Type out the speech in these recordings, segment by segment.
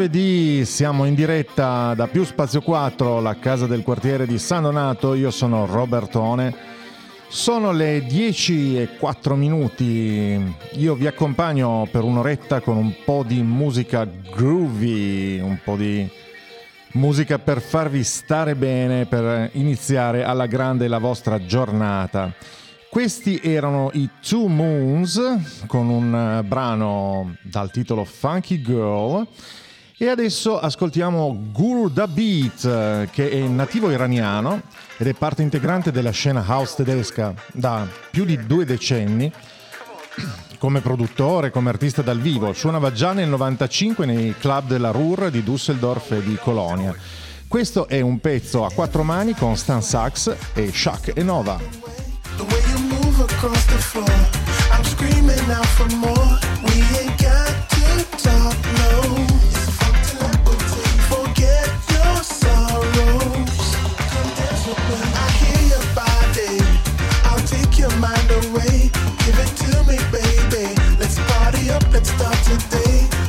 Giovedì, siamo in diretta da Più Spazio 4, la casa del quartiere di San Donato. Io sono Robertone. Sono le 10 e 4 minuti. Io vi accompagno per un'oretta con un po' di musica groovy, un po' di musica per farvi stare bene, per iniziare alla grande la vostra giornata. Questi erano i Two Moons con un brano dal titolo Funky Girl e adesso ascoltiamo Guru Da Beat che è nativo iraniano ed è parte integrante della scena house tedesca da più di due decenni come produttore, come artista dal vivo. Suonava già nel 95 nei club della Ruhr di Düsseldorf e di Colonia. Questo è un pezzo a quattro mani con Stan Sachs e Shaq e Nova. The way you move. Away. Give it to me, baby. Let's party up. Let's start today.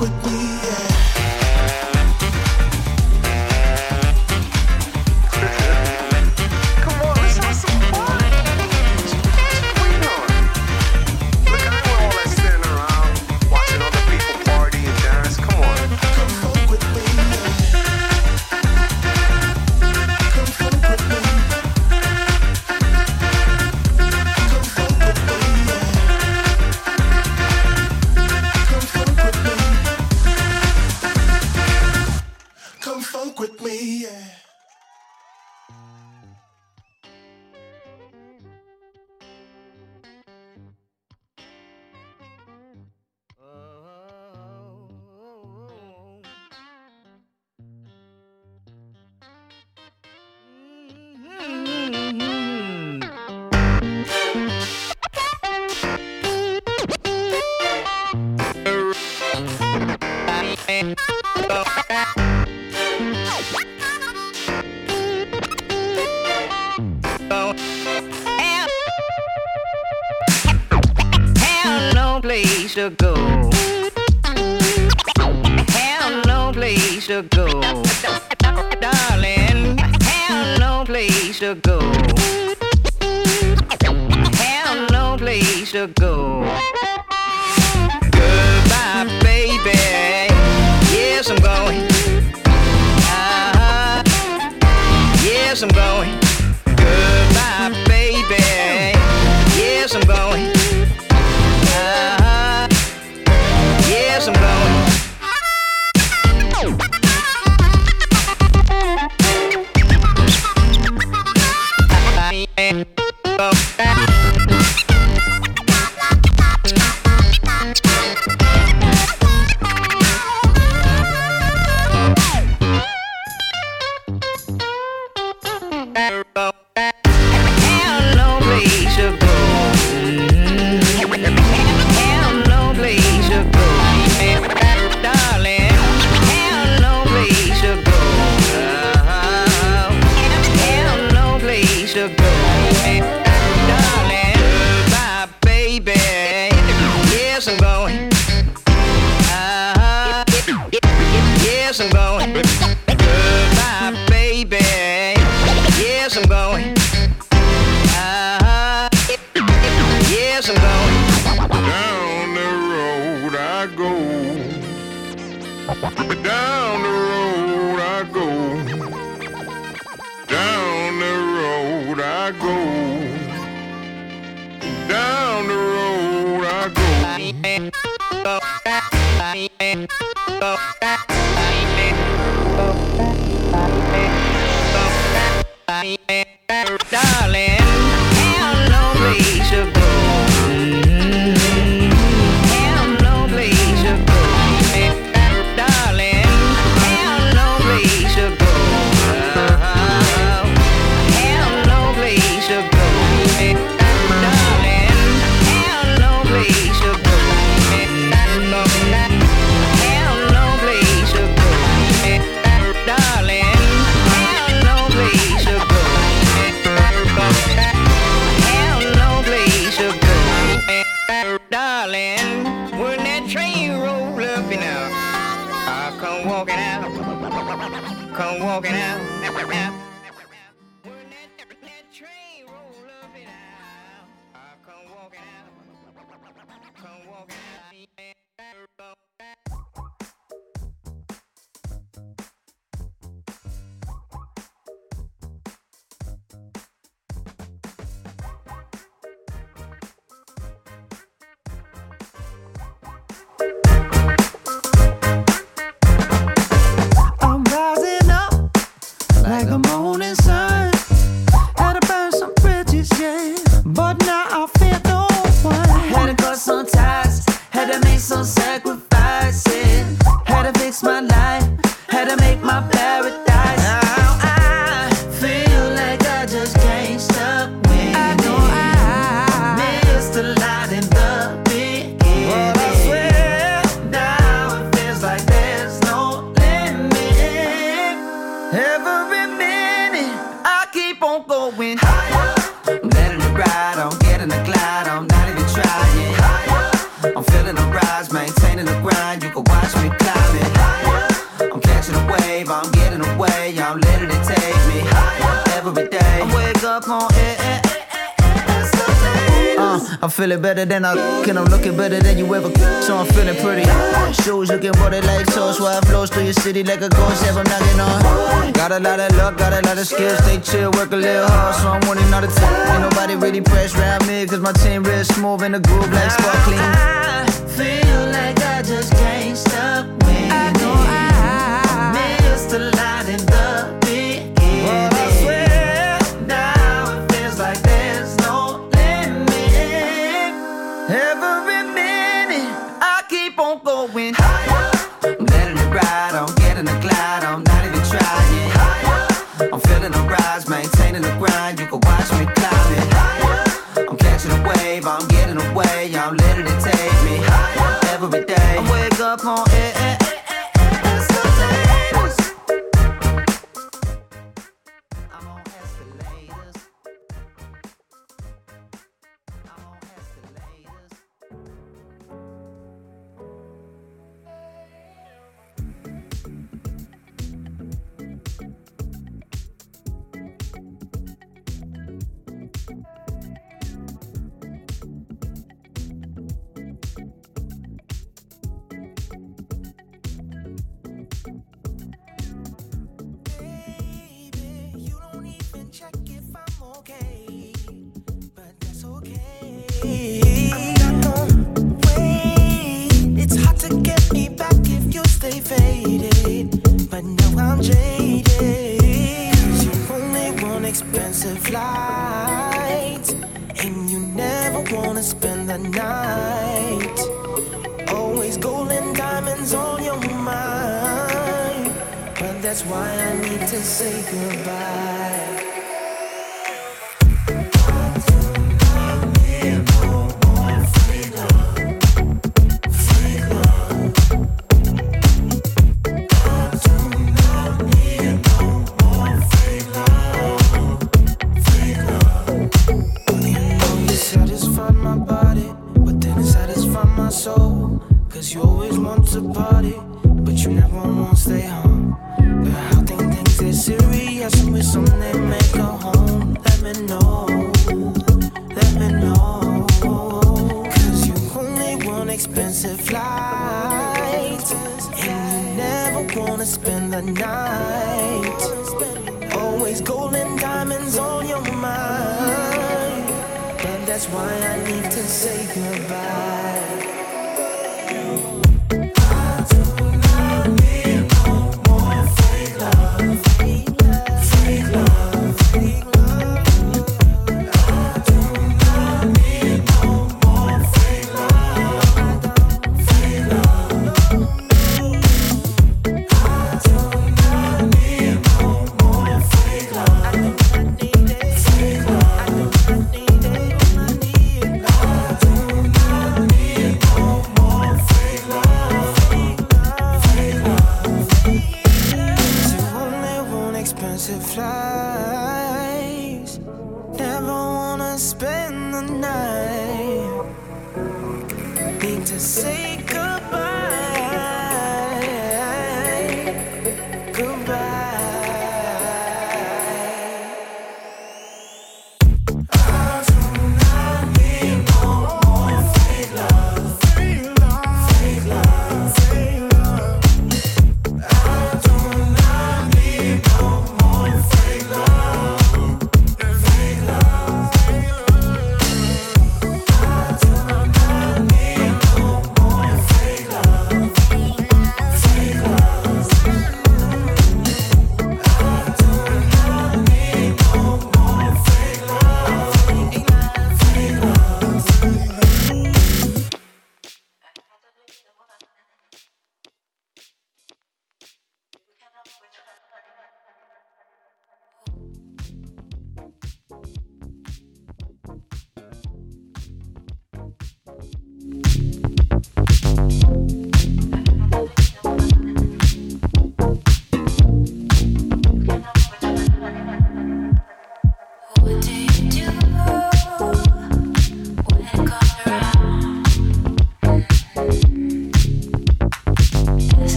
with me. Pretty. Shoes looking body like toast, while I flows through your city like a ghost. Yeah, I'm knocking on. Got a lot of luck, got a lot of skills. Stay chill, work a little hard, so I'm winning all the time. Ain't nobody really pressed around me, cause my team real smooth in the groove like sparkling.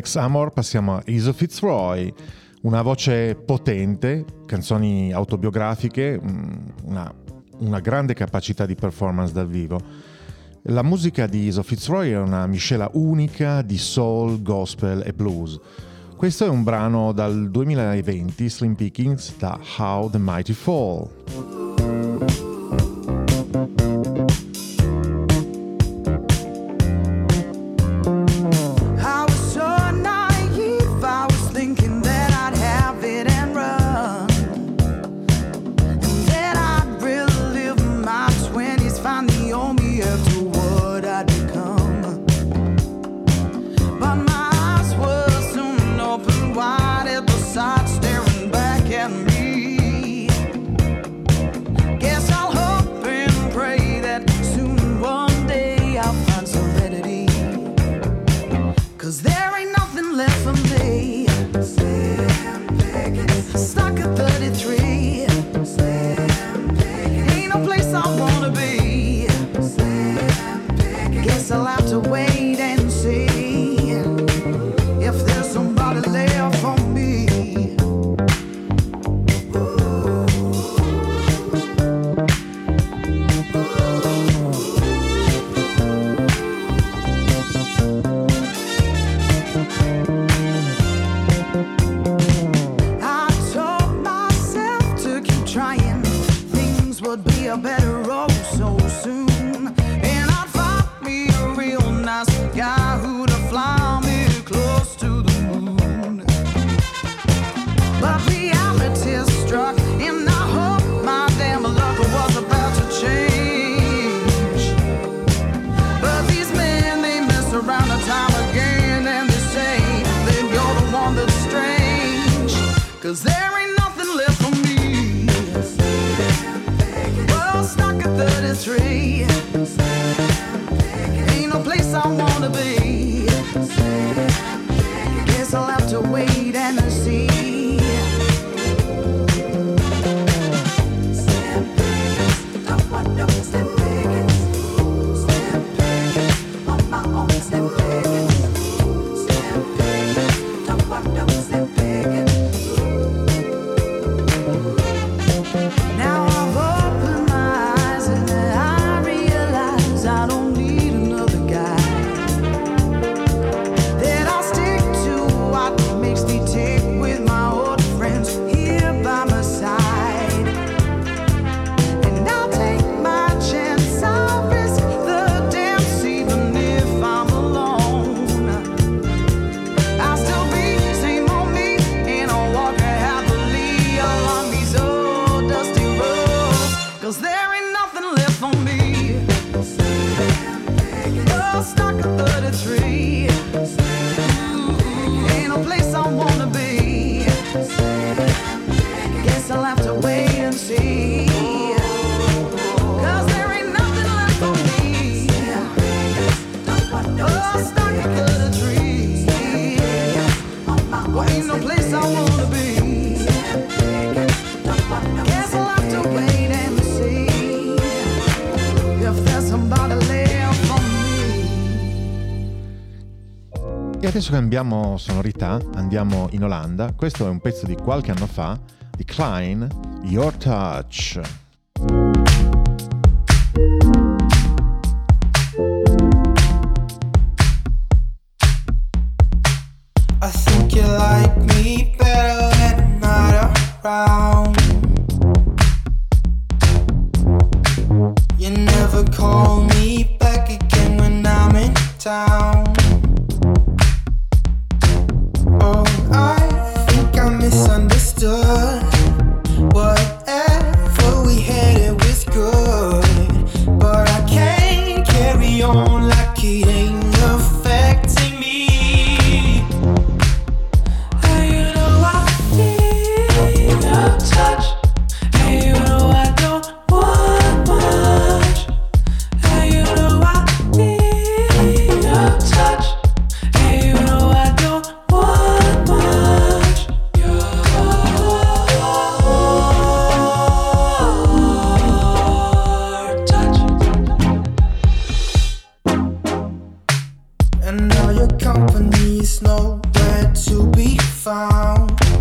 Alex Amor passiamo a Iso Fitzroy, una voce potente, canzoni autobiografiche, mm, una, una grande capacità di performance dal vivo. La musica di Iso Fitzroy è una miscela unica di soul, gospel e blues. Questo è un brano dal 2020, Slim Pickings, da How the Mighty Fall. Adesso cambiamo sonorità, andiamo in Olanda. Questo è un pezzo di qualche anno fa di Klein, Your Touch. and all your company's nowhere to be found.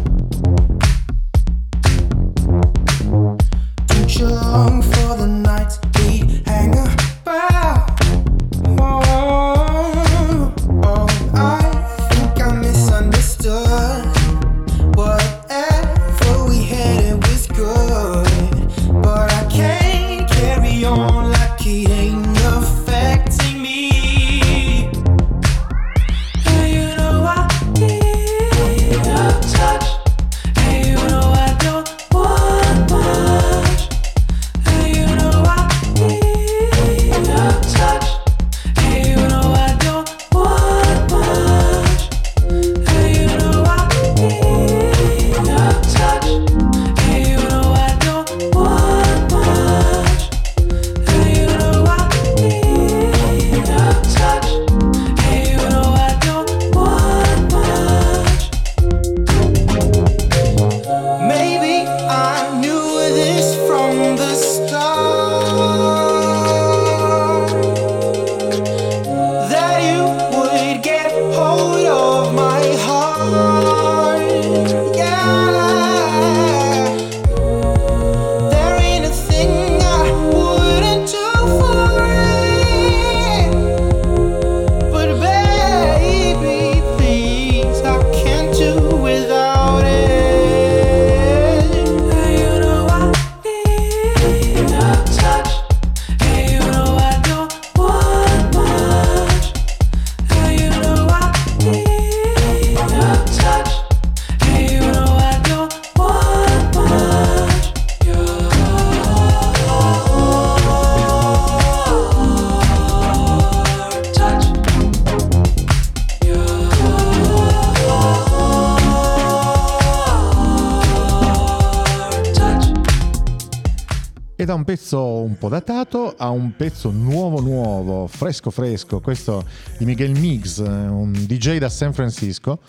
Pezzo un po' datato a un pezzo nuovo nuovo, fresco fresco, questo di Miguel Miggs, un DJ da San Francisco.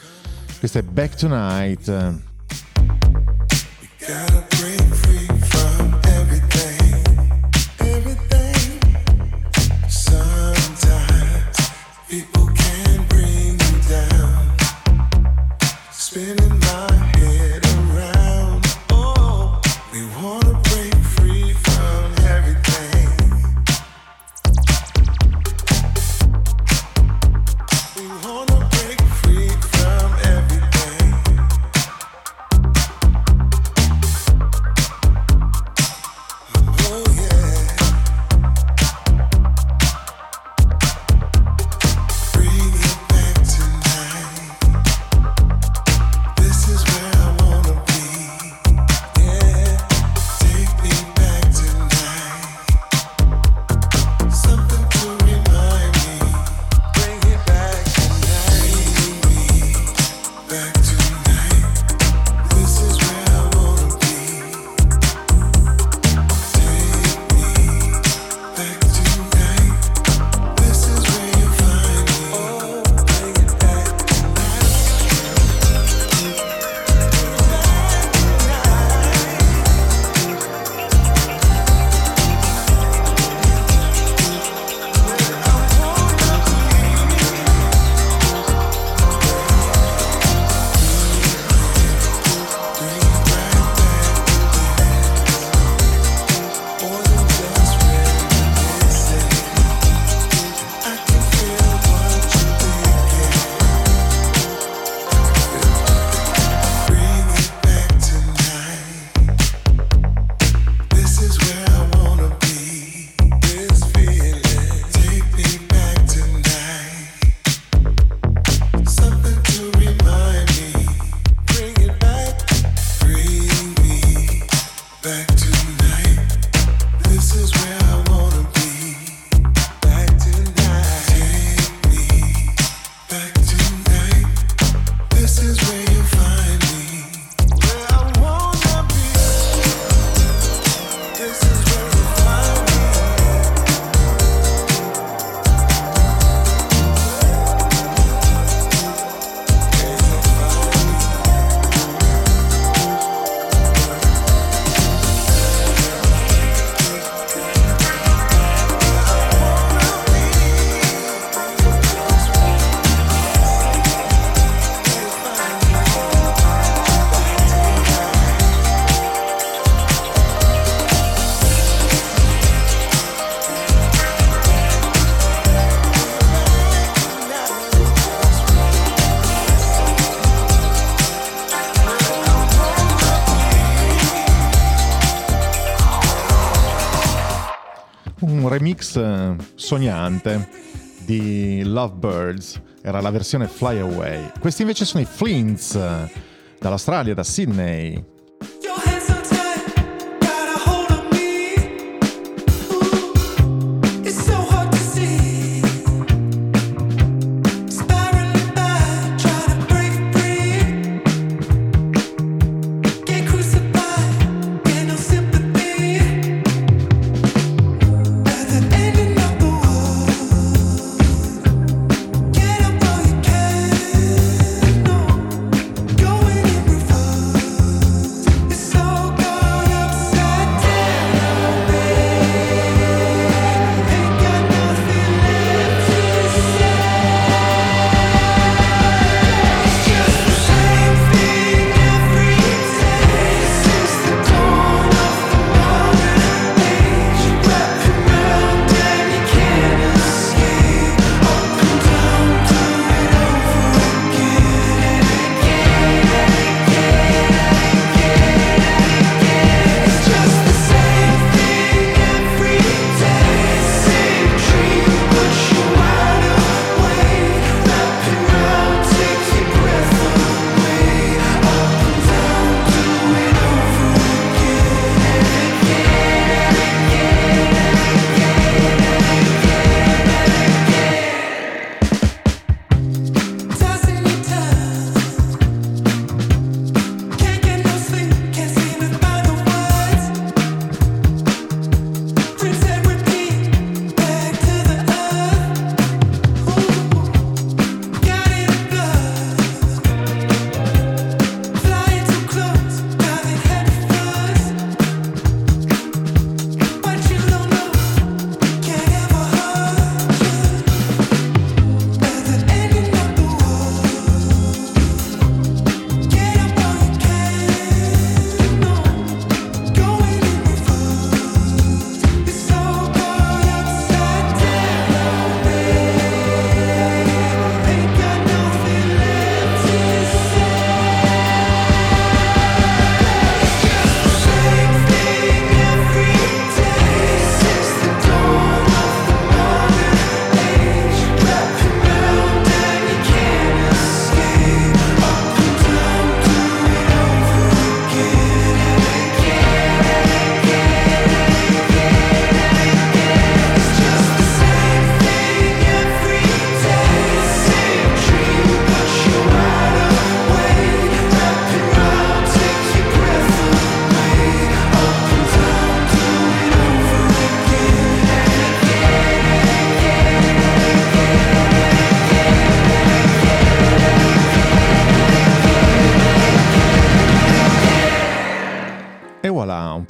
Questo è Back Tonight. Sognante di Lovebirds, era la versione Fly Away. Questi invece sono i Flints eh, dall'Australia, da Sydney.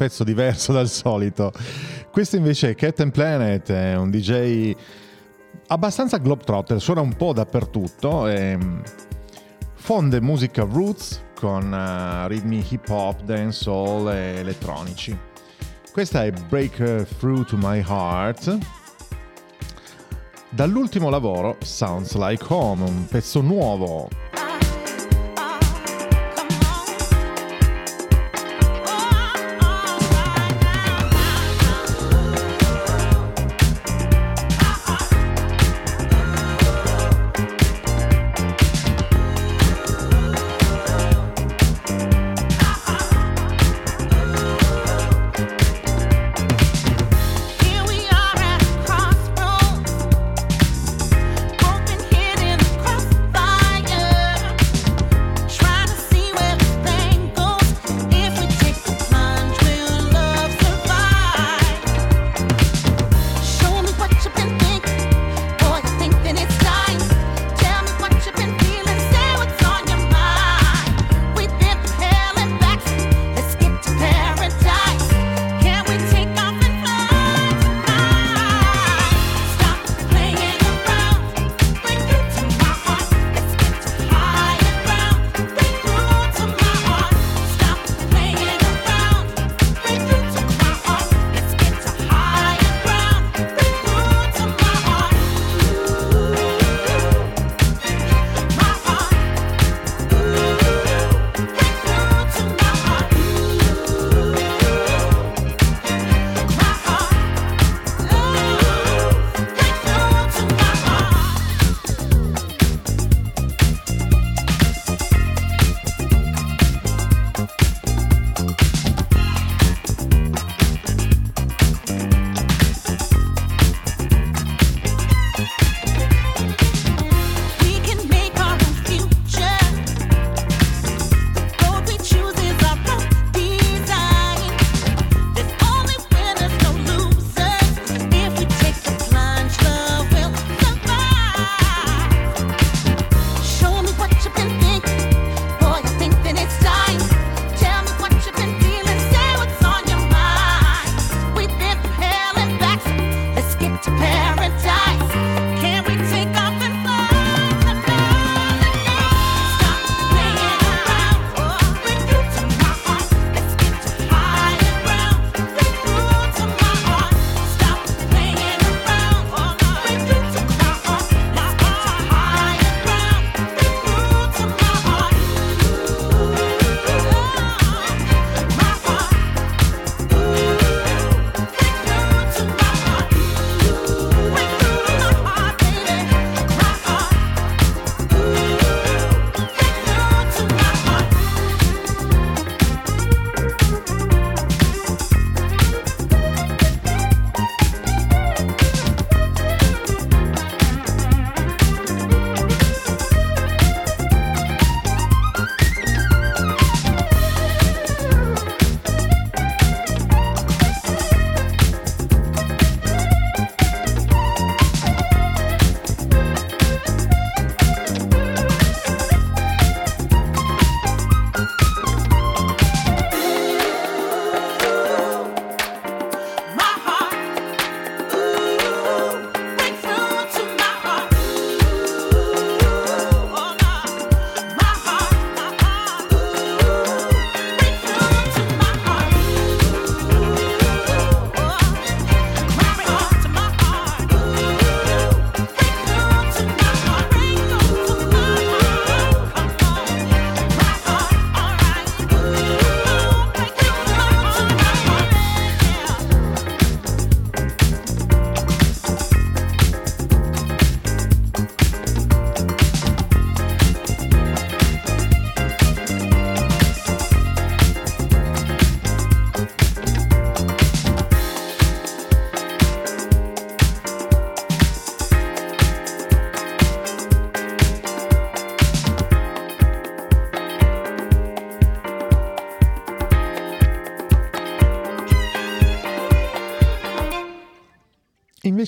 Pezzo diverso dal solito. Questo invece è Cat Planet, è un DJ abbastanza globetrotter, suona un po' dappertutto. E fonde musica roots con uh, ritmi hip hop, dancehall e elettronici. Questa è Break Through to My Heart. Dall'ultimo lavoro Sounds Like Home, un pezzo nuovo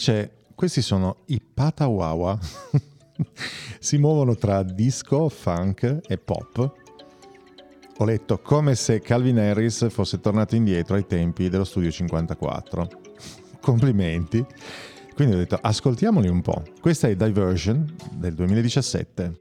Invece questi sono i Patawawa. si muovono tra disco, funk e pop. ho letto come se Calvin Harris fosse tornato indietro ai tempi dello studio 54. Complimenti. Quindi ho detto ascoltiamoli un po'. Questa è Diversion del 2017.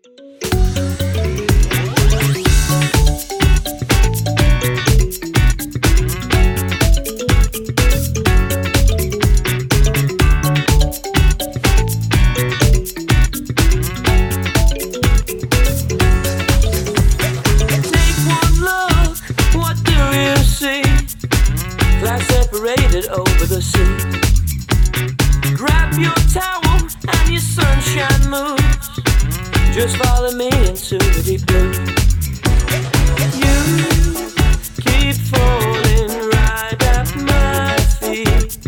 Just follow me into the deep blue. You keep falling right at my feet,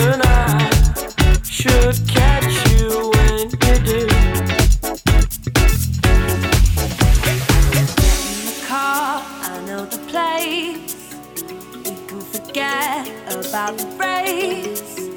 and I should catch you when you do. In the car, I know the place. We can forget about the race.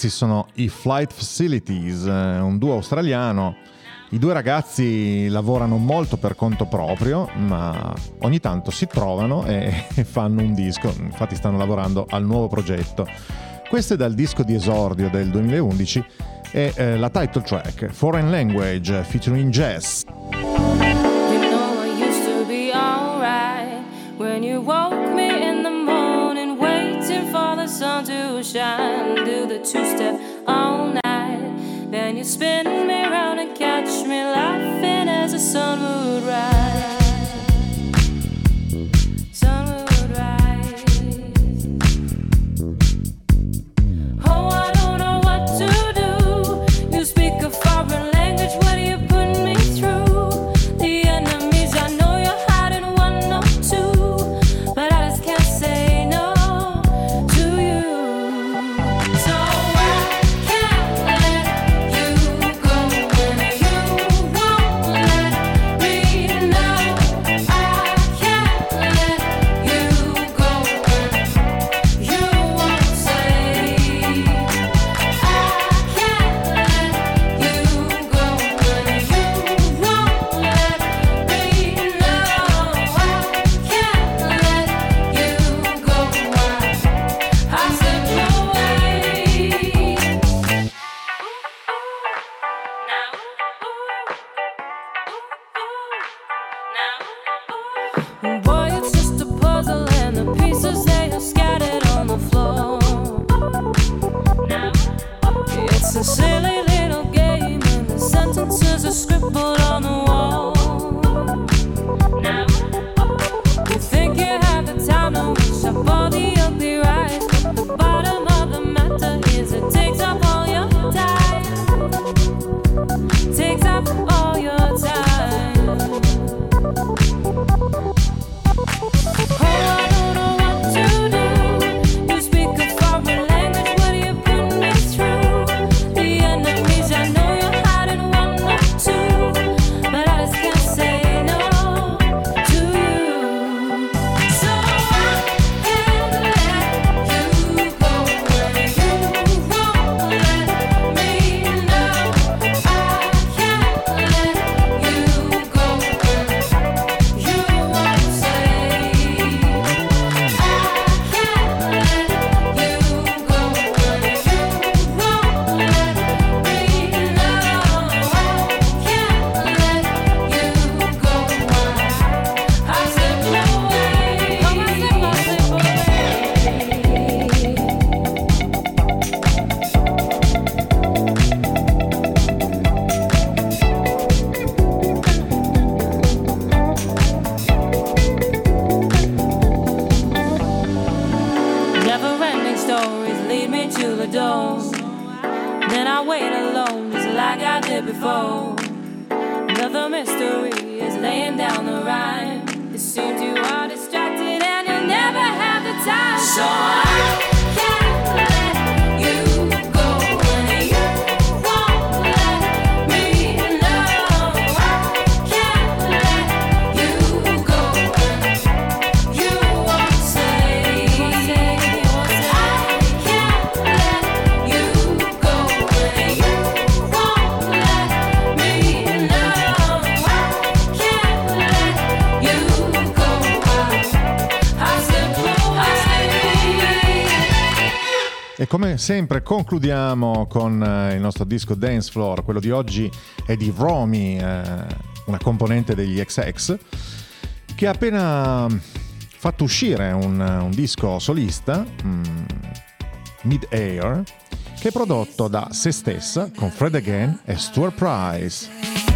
Questi sono i Flight Facilities, eh, un duo australiano. I due ragazzi lavorano molto per conto proprio, ma ogni tanto si trovano e fanno un disco. Infatti stanno lavorando al nuovo progetto. Questo è dal disco di esordio del 2011 e eh, la title track Foreign Language featuring Jazz. To. Do the two step all night. Then you spin me round and catch me laughing as the sun would rise. Come sempre concludiamo con eh, il nostro disco Dance Floor, quello di oggi è di Romy, eh, una componente degli XX, che ha appena fatto uscire un, un disco solista, mm, Mid Air, che è prodotto da se stessa con Fred Again e Stuart Price.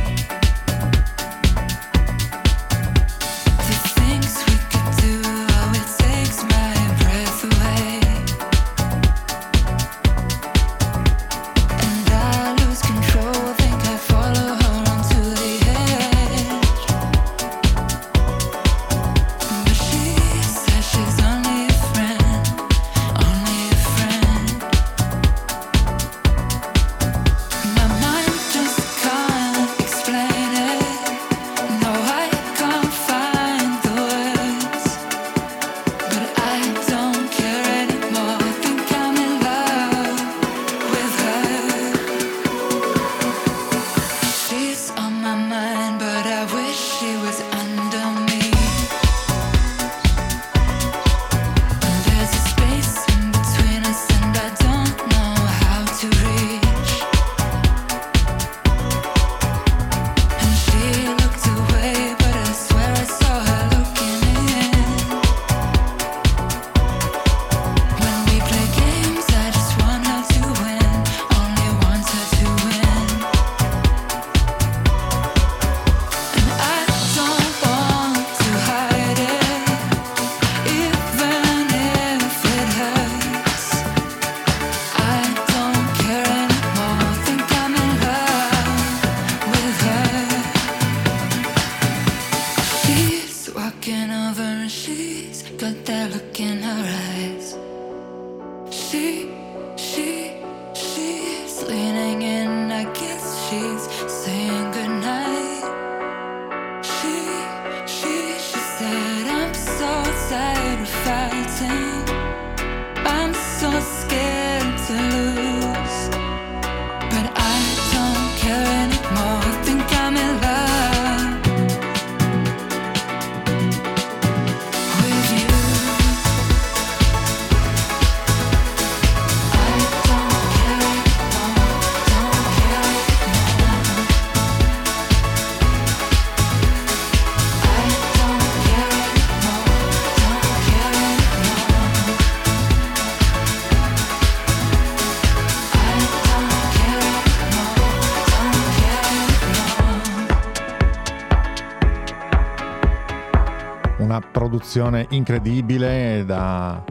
Produzione incredibile da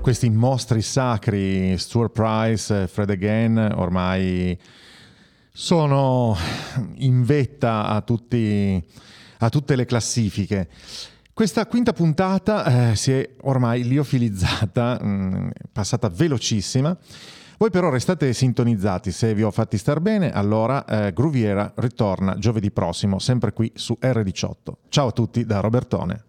questi mostri sacri, Stuart Price, Fred Again, ormai sono in vetta a, tutti, a tutte le classifiche. Questa quinta puntata eh, si è ormai liofilizzata, mh, mm, passata velocissima. Voi però restate sintonizzati, se vi ho fatti star bene, allora eh, Gruviera ritorna giovedì prossimo, sempre qui su R18. Ciao a tutti da Robertone.